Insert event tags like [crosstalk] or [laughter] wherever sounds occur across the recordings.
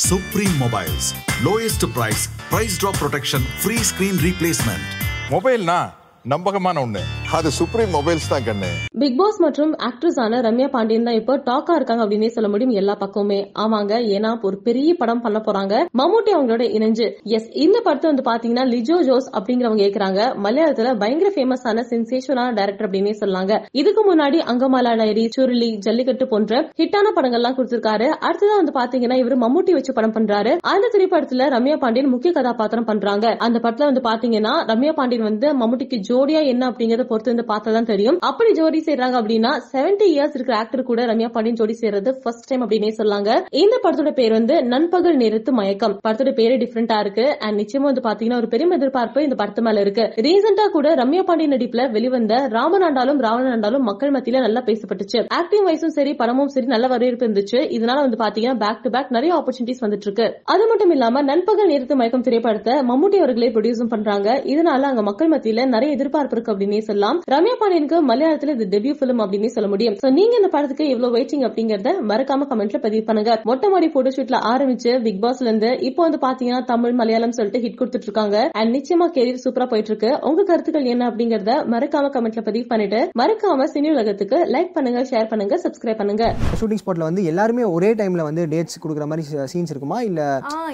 Supreme mobiles lowest price price drop protection free screen replacement மொபைல்னா நம்பகமான ஒன்று அது supreme mobiles தான் கண்ணு. பிக் பாஸ் மற்றும் ஆக்ட்ரஸ் ஆன ரம்யா பாண்டியன் தான் இப்போ டாக்கா இருக்காங்க அப்படின்னே சொல்ல முடியும் எல்லா பக்கமுமே. ஆமாங்க ஏன்னா ஒரு பெரிய படம் பண்ண போறாங்க. மம்முட்டி அவங்களோட இணைஞ்சு. எஸ் இந்த படத்தை வந்து பாத்தீங்கன்னா லிஜோ ஜோஸ் அப்படிங்கிறவங்க கேக்குறாங்க. மலையாளத்துல பயங்கர ஃபேமஸான சென்சேஷனான டைரக்டர் அப்படின்னே சொல்லாங்க. இதுக்கு முன்னாடி அங்கமாலா டைரி சுருளி ஜல்லிக்கட்டு போன்ற ஹிட்டான படங்கள்லாம் கொடுத்திருக்காரு. அடுத்ததான் வந்து பாத்தீங்கன்னா இவர் மம்முட்டி வச்சு படம் பண்றாரு. அந்த திரைப்படத்துல ரம்யா பாண்டியன் முக்கிய கதாபாத்திரம் பண்றாங்க. அந்த படத்துல வந்து பாத்தீங்கன்னா ரம்யா பாண்டியன் வந்து மம்முட்டிக்கு ஜோடியா என்ன அப்படிங்கறத பொறுத்து வந்து பார்த்தாதான் தெரியும். அப்படி ஜோடி செய்யறாங்க அப்படின்னா 70 இயர்ஸ் இருக்கிற ஆக்டர் கூட ரம்யா பாண்டியன் ஜோடி செய்யறது ஃபர்ஸ்ட் டைம் அப்படின்னே சொல்லாங்க. இந்த படத்தோட பேர் வந்து நண்பகல் நேரத்து மயக்கம். படத்தோட பேரு டிஃபரெண்டா இருக்கு. அண்ட் நிச்சயமா வந்து பாத்தீங்கன்னா ஒரு பெரிய எதிர்பார்ப்பு இந்த படத்து மேல இருக்கு. ரீசெண்டா கூட ரம்யா பாண்டியன் நடிப்புல வெளிவந்த ராமநாண்டாலும் ராவணாண்டாலும் மக்கள் மத்தியில நல்லா பேசப்பட்டுச்சு. ஆக்டிங் வைஸும் சரி படமும் சரி நல்ல வரவேற்பு இருந்துச்சு. இதனால வந்து பாத்தீங்கன்னா பேக் டு பேக் நிறைய ஆப்பர்ச்சுனிட்டிஸ் வந்துட்டு இருக்கு. அது மட்டும் இல்லாம நண்பகல் நேரத்து மயக்கம் திரைப்படத்தை மம்முட்டி அவர்களே ப்ரொடியூஸும் பண்றாங்க. இதனால அங்க மக்கள் மத்தியில நிறைய எதிர்பார்ப்பு இருக்கு அப்படின்னே சொல்லலாம். ரம்யா பாண்டியனுக்கு மலையாளத்துல இது டெபியூ பிலிம் அப்படின்னே சொல்ல முடியும். சோ நீங்க இந்த படத்துக்கு எவ்வளவு வெயிட்டிங் அப்படிங்கறத மறக்காம கமெண்ட்ல பதிவு பண்ணுங்க. மொட்டை மாடி போட்டோ ஷூட்ல ஆரம்பிச்சு பிக் பாஸ்ல இருந்து இப்போ வந்து பாத்தீங்கன்னா தமிழ் மலையாளம் சொல்லிட்டு ஹிட் கொடுத்துட்டு இருக்காங்க அண்ட் நிச்சயமா கேரியர் சூப்பரா போயிட்டு இருக்கு உங்க கருத்துக்கள் என்ன அப்படிங்கறத மறக்காம கமெண்ட்ல பதிவு பண்ணிட்டு மறக்காம சினி உலகத்துக்கு லைக் பண்ணுங்க ஷேர் பண்ணுங்க சப்ஸ்கிரைப் பண்ணுங்க. ஷூட்டிங் ஸ்பாட்ல வந்து எல்லாருமே ஒரே டைம்ல வந்து டேட்ஸ் கொடுக்குற மாதிரி சீன்ஸ் இருக்குமா? இல்ல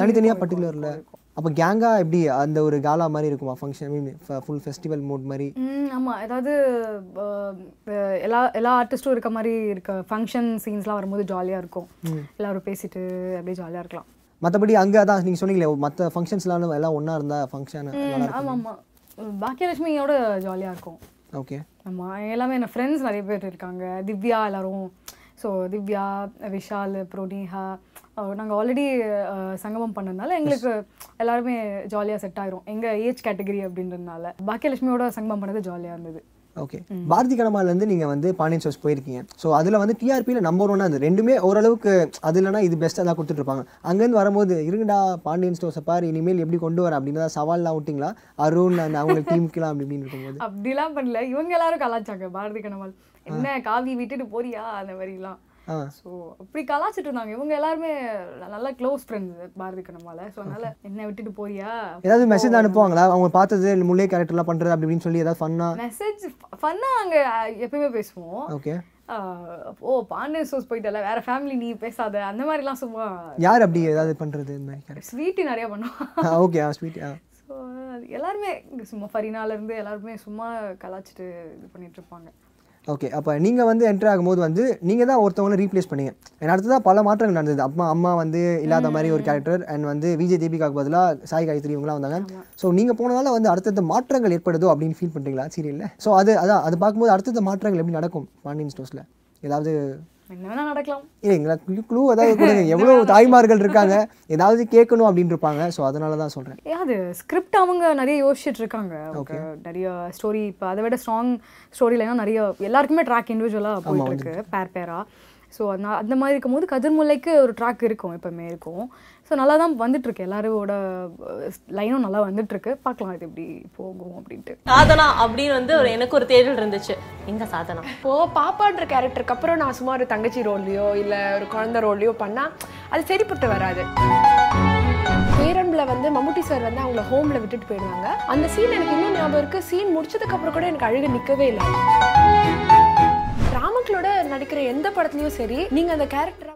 தனித்தனியா பர்டிகுலர்ல அப்ப கேங்கா எப்படி அந்த ஒரு காலா மாதிரி இருக்குமா? Function mean full festival mood மாதிரி. ஆமாம் ஏதாவது எல்லா எல்லா ஆர்டிஸ்ட்டும் இருக்க மாதிரி இருக்க ஃபங்க்ஷன் சீன்ஸ்லாம் வரும்போது ஜாலியாக இருக்கும். எல்லாரும் பேசிட்டு அப்படியே ஜாலியாக இருக்கலாம். மற்றபடி அங்கே அதான் நீங்கள் சொன்னீங்களே மற்ற ஃபங்க்ஷன்ஸ்லாம் எல்லாம் ஒன்றா இருந்தால் ஃபங்க்ஷன் ஆமாம் ஆமாம் பாக்கியலட்சுமியோட ஜாலியாக இருக்கும். ஓகே ஆமாம் எல்லாமே என் ஃப்ரெண்ட்ஸ் நிறைய பேர் இருக்காங்க. திவ்யா எல்லாரும் ஸோ திவ்யா விஷால் நேஹா நாங்கள் ஆல்ரெடி சங்கமம் பண்ணதுனால எங்களுக்கு எல்லாருமே ஜாலியாக செட் ஆயிரும். எங்கள் ஏஜ் கேட்டகரி அப்படின்றதுனால. பாக்கியலட்சுமியோட சங்கமம் பண்ணது ஜாலியாக இருந்தது. ஓகே பாரதி கனமாலேருந்து நீங்கள் வந்து பாண்டியன் ஷோஸ் போயிருக்கீங்க. ஸோ அதில் வந்து டிஆர்பியில் நம்பர் ஒன்னாக இருந்தது. ரெண்டுமே ஓரளவுக்கு அது இல்லைனா இது பெஸ்ட்டாக தான் கொடுத்துட்ருப்பாங்க. அங்கேருந்து வரும்போது இருங்கடா பாண்டியன் ஸ்டோர்ஸை பாரு இனிமேல் எப்படி கொண்டு வர? அப்படின்னு தான் சவால்லாம் விட்டிங்களா? அருண் அந்த அவங்க டீமுக்கெல்லாம் அப்படி இப்படின்னு இருக்கும்போது. அப்படிலாம் பண்ணல. இவங்க எல்லாரும் கலாச்சாங்க பாரதி கனமால் என்ன காவி விட்டுட்டு போறியா? அந்த மாதிரிலாம். ஸோ அப்படி கலாச்சிட்டு இருந்தாங்க. இவங்க எல்லாருமே நல்ல க்ளோஸ் ஃப்ரெண்ட்ஸ் பாரதி கனமால ஸோ அதனால என்ன விட்டுட்டு போறியா? ஏதாவது மெசேஜ் அனுப்புவாங்களா? அவங்க பார்த்தது முல்லை கேரக்டர்லாம் பண்ணுறது அப்படி இப்படின்னு சொல்லி ஏதாவது ஃபன்னாக மெசேஜ் ஃபன்னா அங்கே எப்பயுமே பேசுவோம். ஓகே. ஓ பாண்டியன் சோஸ் போயிட்டல. வேற ஃபேமிலி நீ பேசாத. அந்த மாதிரிலாம் சும்மா யார் அப்படி ஏதாவது பண்ணுறது இந்த மாதிரி ஸ்வீட்டி நிறைய பண்ணுவான் ஓகே ஸ்வீட் ஸோ எல்லாருமே சும்மா ஃபரினால இருந்து எல்லாருமே சும்மா கலாச்சிட்டு இது பண்ணிட்டு இருப்பாங்க. ஓகே அப்போ நீங்கள் வந்து என்ட்ரு ஆகும்போது வந்து நீங்கள் தான் ஒருத்தவங்கள ரீப்ளேஸ் பண்ணீங்க. ஏன்னா அடுத்ததாக பல மாற்றங்கள் நடந்தது. அம்மா அம்மா வந்து இல்லாத மாதிரி ஒரு கேரக்டர் அண்ட் வந்து விஜய் தீபிகாக்கு பதிலாக சாய் காயத்ரி இவங்களாம் வந்தாங்க. ஸோ நீங்கள் போனதால வந்து அடுத்தடுத்த மாற்றங்கள் ஏற்படுதோ அப்படின்னு ஃபீல் பண்ணுறீங்களா சீரியலில்? ஸோ அது அதான் அது பார்க்கும்போது அடுத்தடுத்த மாற்றங்கள் எப்படி நடக்கும்? பாண்டியன் ஸ்டோர்ஸில் ஏதாவது என்ன நடக்கலாம். இல்லை எங்களை க்ளூ ஏதாவது கொடுங்க. [laughs] எவ்வளோ தாய்மார்கள் இருக்காங்க? ஏதாவது கேட்கணும் அப்படின்னு இருப்பாங்க ஸோ அதனால தான் சொல்கிறேன் அது ஸ்கிரிப்ட் அவங்க நிறைய யோசிச்சுட்டு இருக்காங்க. அவங்க நிறைய ஸ்டோரி இப்போ அதை விட ஸ்ட்ராங் ஸ்டோரி லைனாக நிறைய எல்லாருக்குமே ட்ராக் இண்டிவிஜுவலாக போயிட்டு இருக்கு பேர் பேரா ஸோ அந்த அந்த மாதிரி இருக்கும்போது கதிர்முல்லைக்கு ஒரு ட்ராக் இருக்கும் எப்பவுமே இருக்கும். ஸோ நல்லா தான் வந்துட்டு இருக்கு எல்லாரோட லைனும் நல்லா வந்துட்டு இருக்கு பார்க்கலாம் இது எப்படி போகும் அப்படின்ட்டு. சாதனா அப்படின்னு வந்து ஒரு எனக்கு ஒரு தேடல் இருந்துச்சு. எங்க சாதனா? இப்போ பாப்பான்ற கேரக்டருக்கு அப்புறம் நான் சும்மா ஒரு தங்கச்சி ரோல்லையோ இல்ல ஒரு குழந்தை ரோல்லையோ பண்ணா அது சரிப்பட்டு வராது. பேரன்பில் வந்து மம்முட்டி சார் வந்து அவங்கள ஹோம்ல விட்டுட்டு போயிடுவாங்க. அந்த சீன் எனக்கு இன்னும் ஞாபகம் இருக்கு. சீன் முடிச்சதுக்கு அப்புறம் கூட எனக்கு அழுக நிக்கவே இல்லை. ராமக்களோட நடிக்கிற எந்த படத்துலயும் சரி நீங்க அந்த கேரக்டர்